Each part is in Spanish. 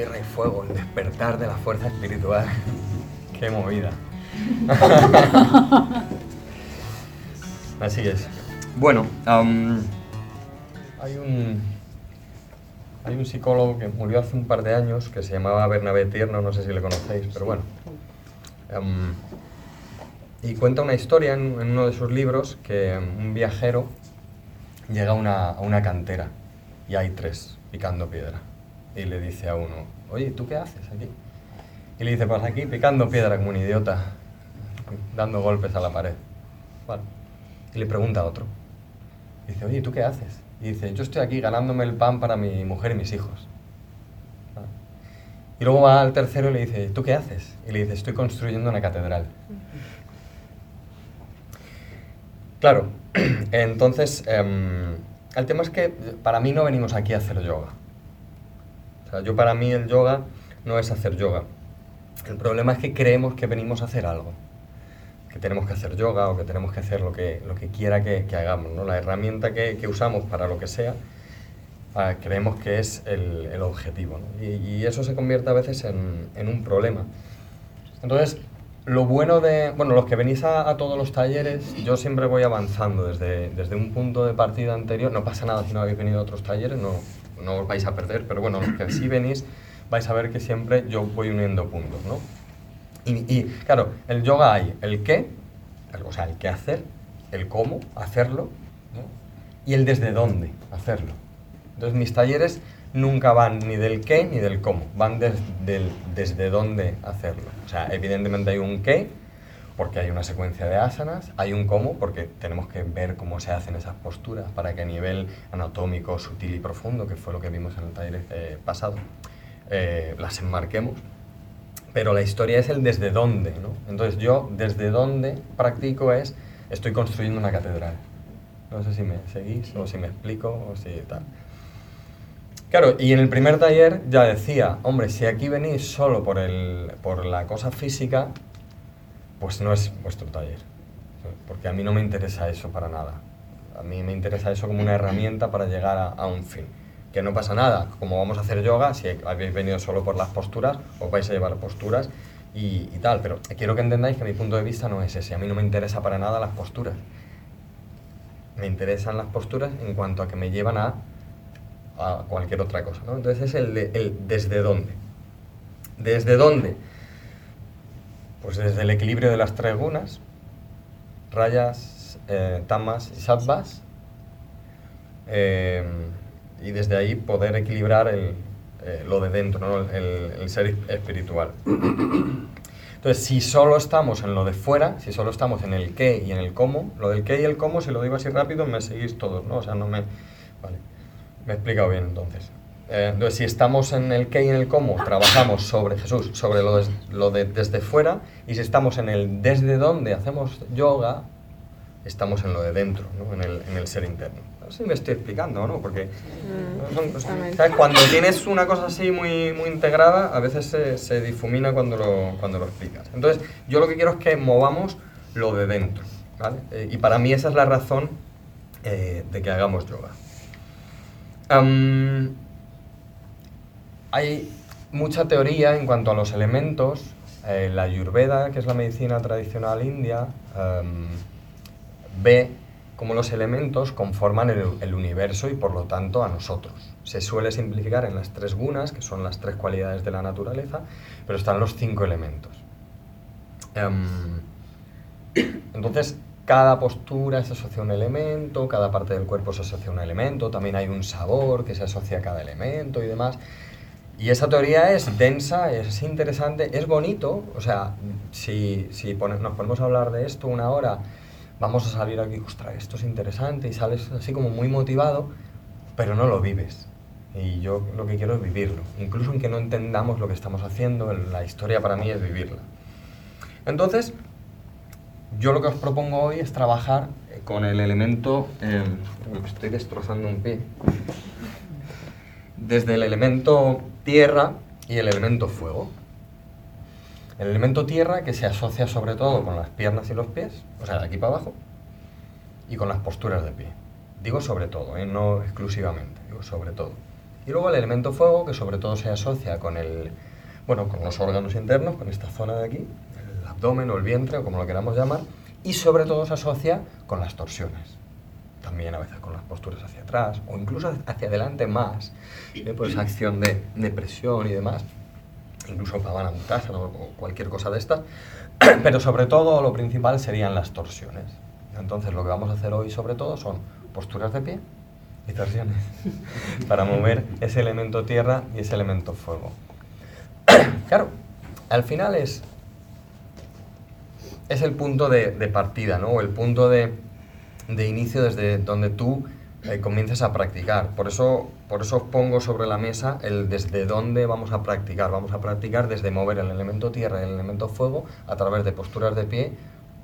tierra y fuego, el despertar de la fuerza espiritual. Qué movida. Así es. Bueno, hay un hay un psicólogo que murió hace un par de años que se llamaba Bernabé Tierno, no sé si le conocéis, pero bueno. Am, y cuenta una historia en, en uno de sus libros que un viajero llega a una, a una cantera y hay tres picando piedra. Y le dice a uno, oye, ¿tú qué haces aquí? Y le dice, pues aquí picando piedra como un idiota, dando golpes a la pared. Vale. Y le pregunta a otro. Dice, oye, ¿tú qué haces? Y dice, yo estoy aquí ganándome el pan para mi mujer y mis hijos. Y luego va al tercero y le dice, ¿tú qué haces? Y le dice, estoy construyendo una catedral. Claro, entonces, em, el tema es que para mí no venimos aquí a hacer yoga. Sea, yo para mí el yoga no es hacer yoga. El problema es que creemos que venimos a hacer algo. Que tenemos que hacer yoga o que tenemos que hacer lo que, lo que quiera que, que hagamos. ¿no? La herramienta que, que usamos para lo que sea, ah, creemos que es el, el objetivo. ¿no? Y, y eso se convierte a veces en, en un problema. Entonces, lo bueno de, bueno, los que venís a, a, todos los talleres, yo siempre voy avanzando desde, desde un punto de partida anterior. No pasa nada si no habéis venido a otros talleres, no, no os vais a perder, pero bueno, los que sí venís, vais a ver que siempre yo voy uniendo puntos, ¿no? Y, y claro, el yoga hay el qué, el- o sea, el qué hacer, el cómo hacerlo, ¿no? y el desde dónde hacerlo. Entonces mis talleres nunca van ni del qué ni del cómo, van des- desde dónde hacerlo. O sea, evidentemente hay un qué, porque hay una secuencia de asanas, hay un cómo, porque tenemos que ver cómo se hacen esas posturas para que a nivel anatómico, sutil y profundo, que fue lo que vimos en el taller eh, pasado, eh, las enmarquemos. Pero la historia es el desde dónde, ¿no? Entonces yo desde dónde practico es, estoy construyendo una catedral. No sé si me seguís o si me explico o si tal. Claro, y en el primer taller ya decía, hombre, si aquí venís solo por, el, por la cosa física, pues no es vuestro taller. Porque a mí no me interesa eso para nada. A mí me interesa eso como una herramienta para llegar a, un fin. Que no pasa nada, como vamos a hacer yoga, si habéis venido solo por las posturas, os vais a llevar posturas y, y tal. Pero quiero que entendáis que mi punto de vista no es ese. A mí no me interesa para nada las posturas. Me interesan las posturas en cuanto a que me llevan a, a cualquier otra cosa. ¿no? Entonces es el, de- el desde dónde. ¿Desde dónde? Pues desde el equilibrio de las tres gunas, rayas, eh, tamas y sattvas, eh, y desde ahí poder equilibrar eh, lo de dentro, el, el ser espiritual. Entonces, si solo estamos en lo de fuera, si solo estamos en el qué y en el cómo, lo del qué y el cómo, si lo digo así rápido, me seguís todos, ¿no? O sea, no me... Vale, me he explicado bien entonces. Eh, entonces, si estamos en el qué y en el cómo, trabajamos sobre Jesús, sobre lo, des- lo de desde fuera, y si estamos en el desde dónde hacemos yoga, estamos en lo de dentro, ¿no? en, el, en el ser interno. No sé si me estoy explicando no, porque Mm, son- justamente. ¿sabes? cuando tienes una cosa así muy, muy integrada, a veces se, se difumina cuando lo, cuando lo explicas. Entonces, yo lo que quiero es que movamos lo de dentro, ¿vale? Eh, y para mí esa es la razón eh, de que hagamos yoga. Am, hay mucha teoría en cuanto a los elementos. Eh, la Ayurveda, que es la medicina tradicional india, am, ve cómo los elementos conforman el, el universo y por lo tanto a nosotros. Se suele simplificar en las tres gunas, que son las tres cualidades de la naturaleza, pero están los cinco elementos. Em, entonces, cada postura se asocia a un elemento, cada parte del cuerpo se asocia a un elemento, también hay un sabor que se asocia a cada elemento y demás. Y esa teoría es densa, es interesante, es bonito. O sea, si, si nos ponemos a hablar de esto una hora, vamos a salir aquí, ostras, esto es interesante, y sales así como muy motivado, pero no lo vives. Y yo lo que quiero es vivirlo. Incluso aunque no entendamos lo que estamos haciendo, la historia para mí es vivirla. Entonces, yo lo que os propongo hoy es trabajar eh, con el elemento... me estoy destrozando un pie. Desde el elemento tierra y el elemento fuego. El elemento tierra que se asocia sobre todo con las piernas y los pies, o sea, de aquí para abajo, y con las posturas de pie. Digo sobre todo, ¿eh? no exclusivamente, digo sobre todo. Y luego el elemento fuego, que sobre todo se asocia con el, bueno, con los órganos internos, con esta zona de aquí, el abdomen o el vientre, o como lo queramos llamar, y sobre todo se asocia con las torsiones. También a veces con las posturas hacia atrás, o incluso hacia adelante más, ¿eh? por esa acción de, de presión y demás, incluso pavana mutasa o cualquier cosa de estas, pero sobre todo lo principal serían las torsiones. Entonces lo que vamos a hacer hoy sobre todo son posturas de pie y torsiones para mover ese elemento tierra y ese elemento fuego. claro, al final es, es el punto de, partida, ¿no? el punto de, inicio desde donde tú eh, comiences a practicar. Por eso, por eso pongo sobre la mesa el desde dónde vamos a practicar. Vamos a practicar desde mover el elemento tierra y el elemento fuego a través de posturas de pie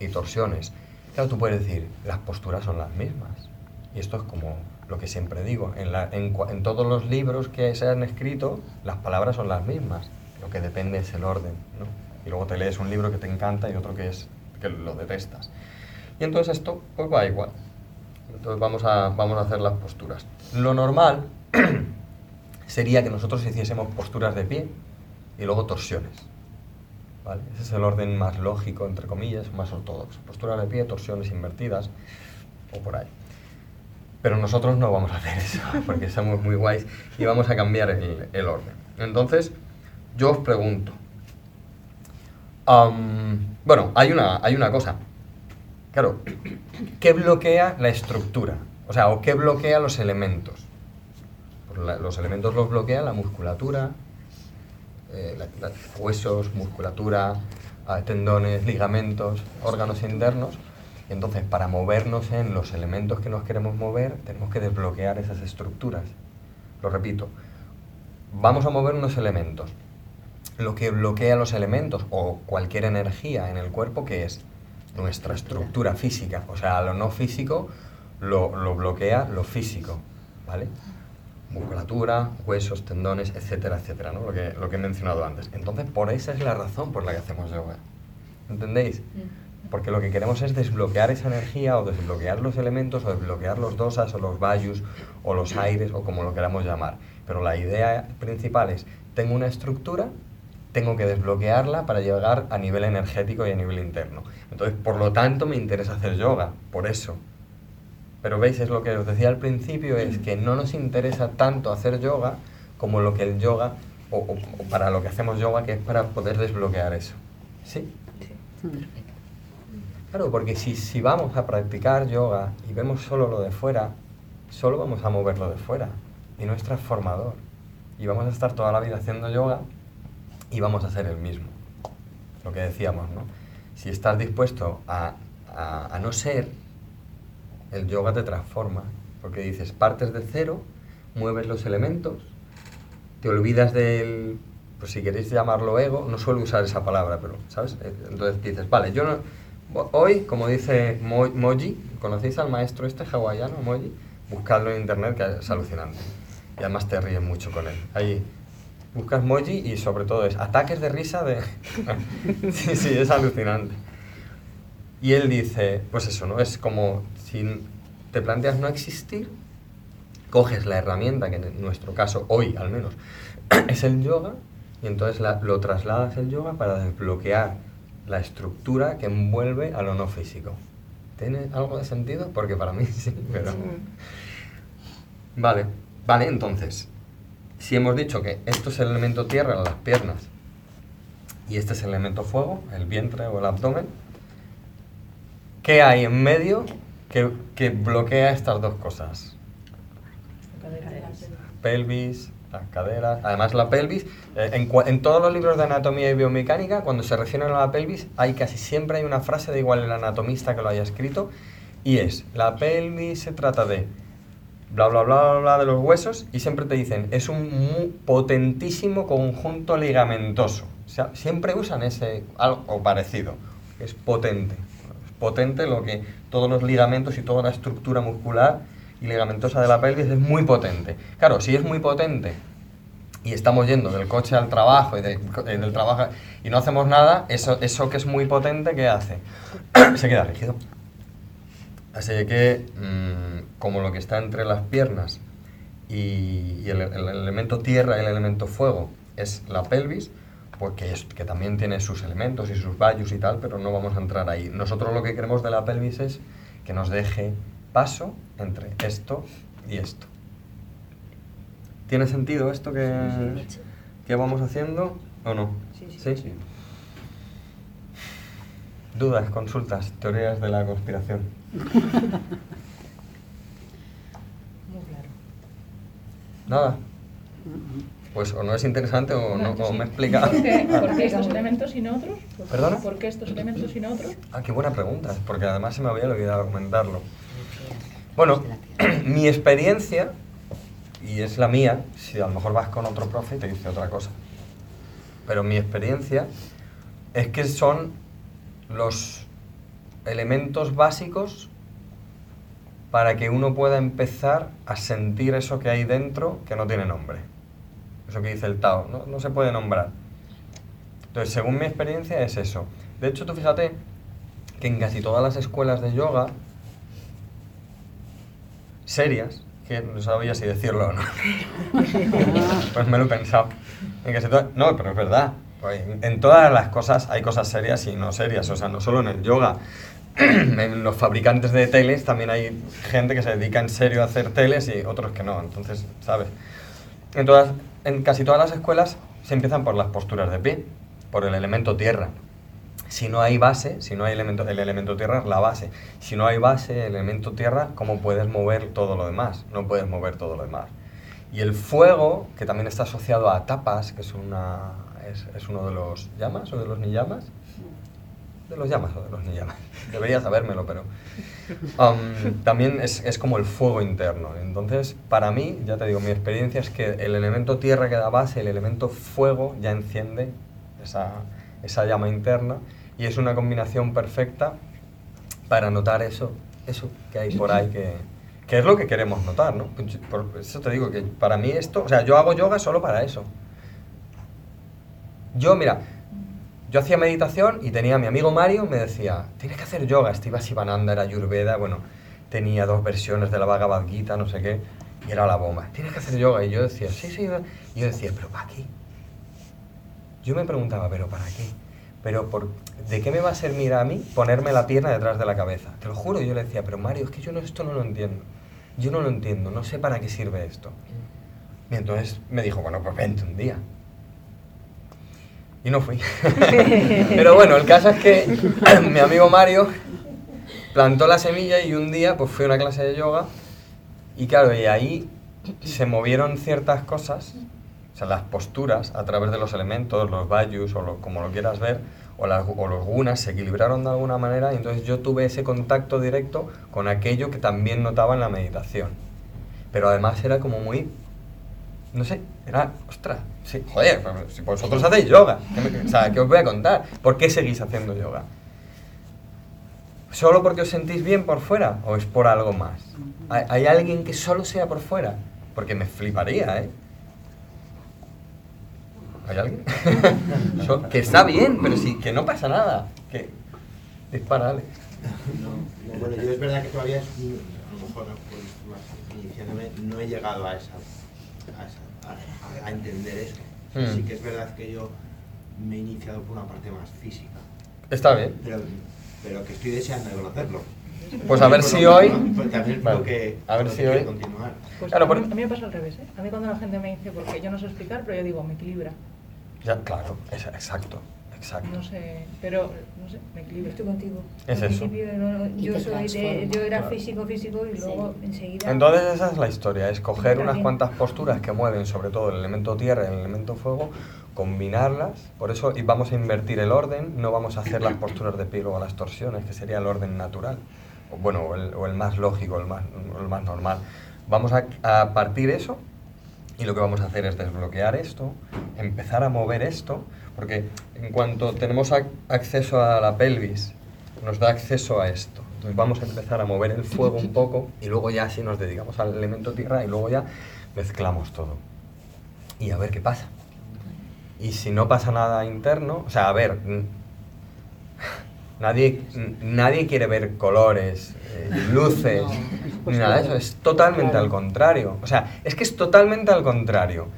y torsiones. Claro, tú puedes decir, las posturas son las mismas. Y esto es como lo que siempre digo, en, en, todos los libros que se han escrito, las palabras son las mismas. Lo que depende es el orden. Y luego te lees un libro que te encanta y otro que, es, que lo detestas. Y entonces esto pues va igual. Entonces vamos a, vamos a hacer las posturas. Lo normal sería que nosotros hiciésemos posturas de pie y luego torsiones. Ese es el orden más lógico, entre comillas, más ortodoxo. Postura de pie, torsiones invertidas o por ahí. Pero nosotros no vamos a hacer eso, porque somos muy guays y vamos a cambiar el, orden. Entonces, yo os pregunto, bueno, hay una, hay una cosa. Claro, ¿qué bloquea la estructura? O sea, ¿o qué bloquea los elementos? Los elementos los bloquea la musculatura, eh, huesos, musculatura, ah, tendones, ligamentos, órganos internos. Entonces, para movernos en los elementos que nos queremos mover, tenemos que desbloquear esas estructuras. Lo repito, vamos a mover unos elementos. Lo que bloquea los elementos o cualquier energía en el cuerpo, que es nuestra estructura física. O sea, lo no físico lo, lo bloquea lo físico. ¿Vale? musculatura, huesos, tendones, etcétera, etcétera, ¿no? lo, que, lo que he mencionado antes. Entonces, por esa es la razón por la que hacemos yoga. ¿Entendéis? Mm. Porque lo que queremos es desbloquear esa energía o desbloquear los elementos o desbloquear los dosas o los vayus o los aires o como lo queramos llamar. Pero la idea principal es, tengo una estructura, tengo que desbloquearla para llegar a nivel energético y a nivel interno. Entonces, por lo tanto, me interesa hacer yoga, por eso. Pero veis, es lo que os decía al principio, es que no nos interesa tanto hacer yoga como lo que el yoga, o, para lo que hacemos yoga, que es para poder desbloquear eso. ¿Sí? Sí. Claro, porque si, si vamos a practicar yoga y vemos solo lo de fuera, solo vamos a moverlo de fuera. Y no es transformador. Y vamos a estar toda la vida haciendo yoga y vamos a ser el mismo. Lo que decíamos, ¿no? Si estás dispuesto a, a, no ser el yoga te transforma, porque dices, partes de cero, mueves los elementos, te olvidas del, pues si queréis llamarlo ego, no suelo usar esa palabra, pero, ¿sabes? Eh, entonces dices, vale, yo no, hoy, como dice Moji, ¿conocéis al maestro este hawaiano, Moji? Buscadlo en internet, que es alucinante. Y además te ríes mucho con él. Ahí buscas Moji y sobre todo es ataques de risa de... sí, sí, es alucinante. Y él dice, pues eso, ¿no? Es como si te planteas no existir, coges la herramienta, que en nuestro caso, hoy al menos, es el yoga, y entonces lo trasladas el yoga para desbloquear la estructura que envuelve a lo no físico. ¿Tiene algo de sentido? Porque para mí sí, pero... Vale, vale, entonces, si hemos dicho que esto es el elemento tierra, las piernas, y este es el elemento fuego, el vientre o el abdomen, ¿Qué hay en medio que, bloquea estas dos cosas? Pelvis, las caderas. Además, la pelvis, eh, en, en, todos los libros de anatomía y biomecánica, cuando se refieren a la pelvis, hay casi siempre hay una frase, de igual el anatomista que lo haya escrito, y es, la pelvis se trata de bla, bla, bla, bla, bla de los huesos, y siempre te dicen, es un muy potentísimo conjunto ligamentoso. O sea, siempre usan ese, algo parecido, es potente potente, lo que todos los ligamentos y toda la estructura muscular y ligamentosa de la pelvis es muy potente. Claro, si es muy potente y estamos yendo del coche al trabajo y del trabajo y no hacemos nada, eso, eso que es muy potente, ¿qué hace? Se queda rígido. Así que, mm, como lo que está entre las piernas y, el, el elemento tierra y el elemento fuego es la pelvis, porque es, que también tiene sus elementos y sus values y tal, pero no vamos a entrar ahí. Nosotros lo que queremos de la pelvis es que nos deje paso entre esto y esto. ¿Tiene sentido esto que, que vamos haciendo o no? Sí, ¿Sí? Dudas, consultas, teorías de la conspiración. Nada. Pues o no es interesante o no, o me explica. ¿Por qué, por qué estos elementos y no otros? ¿Por- ¿Perdona? ¿Por qué estos elementos y no otros? Ah, qué buena pregunta, porque además se me había olvidado comentarlo. Bueno, mi experiencia, y es la mía, si a lo mejor vas con otro profe y te dice otra cosa, pero mi experiencia es que son los elementos básicos para que uno pueda empezar a sentir eso que hay dentro que no tiene nombre. Eso que dice el Tao, no, no se puede nombrar. Entonces, según mi experiencia es eso. De hecho, tú fíjate que en casi todas las escuelas de yoga serias, que no sabía si decirlo o no, pues me lo he pensado. En casi todas- no, pero es verdad. En todas las cosas hay cosas serias y no serias. O sea, no solo en el yoga. En los fabricantes de teles también hay gente que se dedica en serio a hacer teles y otros que no. Entonces, ¿sabes? En, todas, en casi todas las escuelas se empiezan por las posturas de pie, por el elemento tierra. Si no hay base, si no hay elemento, el elemento tierra es la base. Si no hay base, el elemento tierra, ¿cómo puedes mover todo lo demás? No puedes mover todo lo demás. Y el fuego, que también está asociado a tapas, que es, una, es, es uno de los llamas o de los ni llamas. De los llamas o de los ni llamas. Debería sabérmelo, pero... Um, también es, es como el fuego interno. Entonces, para mí, ya te digo, mi experiencia es que el elemento tierra que da base, el elemento fuego ya enciende esa, esa llama interna y es una combinación perfecta para notar eso, eso que hay por ahí que, que es lo que queremos notar, ¿no? Por eso te digo que para mí esto, o sea, yo hago yoga solo para eso. Yo, mira, yo hacía meditación y tenía a mi amigo Mario, me decía, tienes que hacer yoga, Steve Sivananda era Ayurveda, bueno, tenía dos versiones de la Bhagavad Gita, no sé qué, y era la bomba. Tienes que hacer yoga. Y yo decía, sí, sí, y yo decía, pero ¿para qué? Yo me preguntaba, ¿pero para qué? Pero por, ¿de qué me va a servir a mí ponerme la pierna detrás de la cabeza? Te lo juro, yo le decía, pero Mario, es que yo no, esto no lo entiendo. Yo no lo entiendo, no sé para qué sirve esto. Y entonces me dijo, bueno, pues vente un día. Y no fui. pero bueno, el caso es que mi amigo Mario plantó la semilla y un día pues fui a una clase de yoga y claro, y ahí se movieron ciertas cosas, o sea, las posturas a través de los elementos, los vayus o lo- como lo quieras ver, o, las, o los gunas se equilibraron de alguna manera y entonces yo tuve ese contacto directo con aquello que también notaba en la meditación. Pero además era como muy, no sé, era, ostras, sí, joder, si vosotros hacéis yoga, ¿qué me- o sea, ¿qué os voy a contar? ¿Por qué seguís haciendo yoga? ¿Solo porque os sentís bien por fuera o es por algo más? ¿Hay, alguien que solo sea por fuera? Porque me fliparía, ¿eh? ¿Hay alguien? Que está bien, pero sí, que no pasa nada. Que... Dispara, Alex. No, no, bueno, yo es verdad que todavía, es, a lo mejor pues, no he llegado a, esa- a- a entender eso. Mm. Sí que es verdad que yo me he iniciado por una parte más física, Está bien. pero, pero que estoy deseando de conocerlo. Pues a ver si que- hoy- pues también Vale. lo que, A ver si hoy- continuar. Pues Claro, a, por- mí, a mí me pasa al revés, ¿eh? A mí cuando la gente me dice, porque yo no sé explicar, pero yo digo, me equilibra. Ya, claro, es, exacto, exacto. No sé, pero, no sé, me equilibra. Estoy contigo. Es Al eso. principio no- Y yo soy de, yo era claro. físico, físico y luego enseguida. Entonces esa es la historia, es coger unas cuantas posturas que mueven sobre todo el elemento tierra y el elemento fuego, combinarlas, por eso y vamos a invertir el orden, no vamos a hacer las posturas de pie luego las torsiones, que sería el orden natural, o bueno, o el, o el más lógico, el más, el más normal. Vamos a, a partir eso y lo que vamos a hacer es desbloquear esto, empezar a mover esto, porque en cuanto tenemos ac- acceso a la pelvis, nos da acceso a esto. Entonces vamos a empezar a mover el fuego un poco y luego ya sí nos dedicamos al elemento tierra y luego ya mezclamos todo. Y a ver qué pasa. Y si no pasa nada interno, o sea, a ver, Nadie, nadie quiere ver colores, eh, luces, No, ni nada de eso. Es totalmente Claro. al contrario. O sea, es que es totalmente al contrario.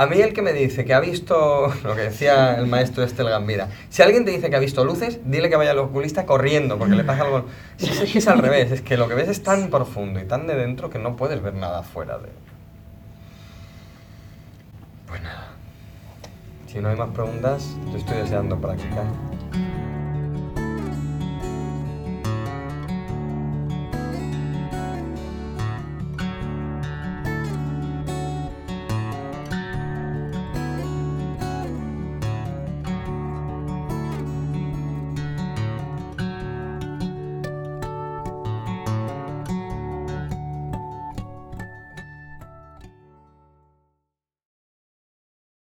A mí el que me dice que ha visto, lo que decía el maestro Estel Gambira, si alguien te dice que ha visto luces, dile que vaya al oculista corriendo porque le pasa algo. Si es, es al revés, es que lo que ves es tan profundo y tan de dentro que no puedes ver nada fuera de. Pues nada. Si no hay más preguntas, yo estoy deseando practicar.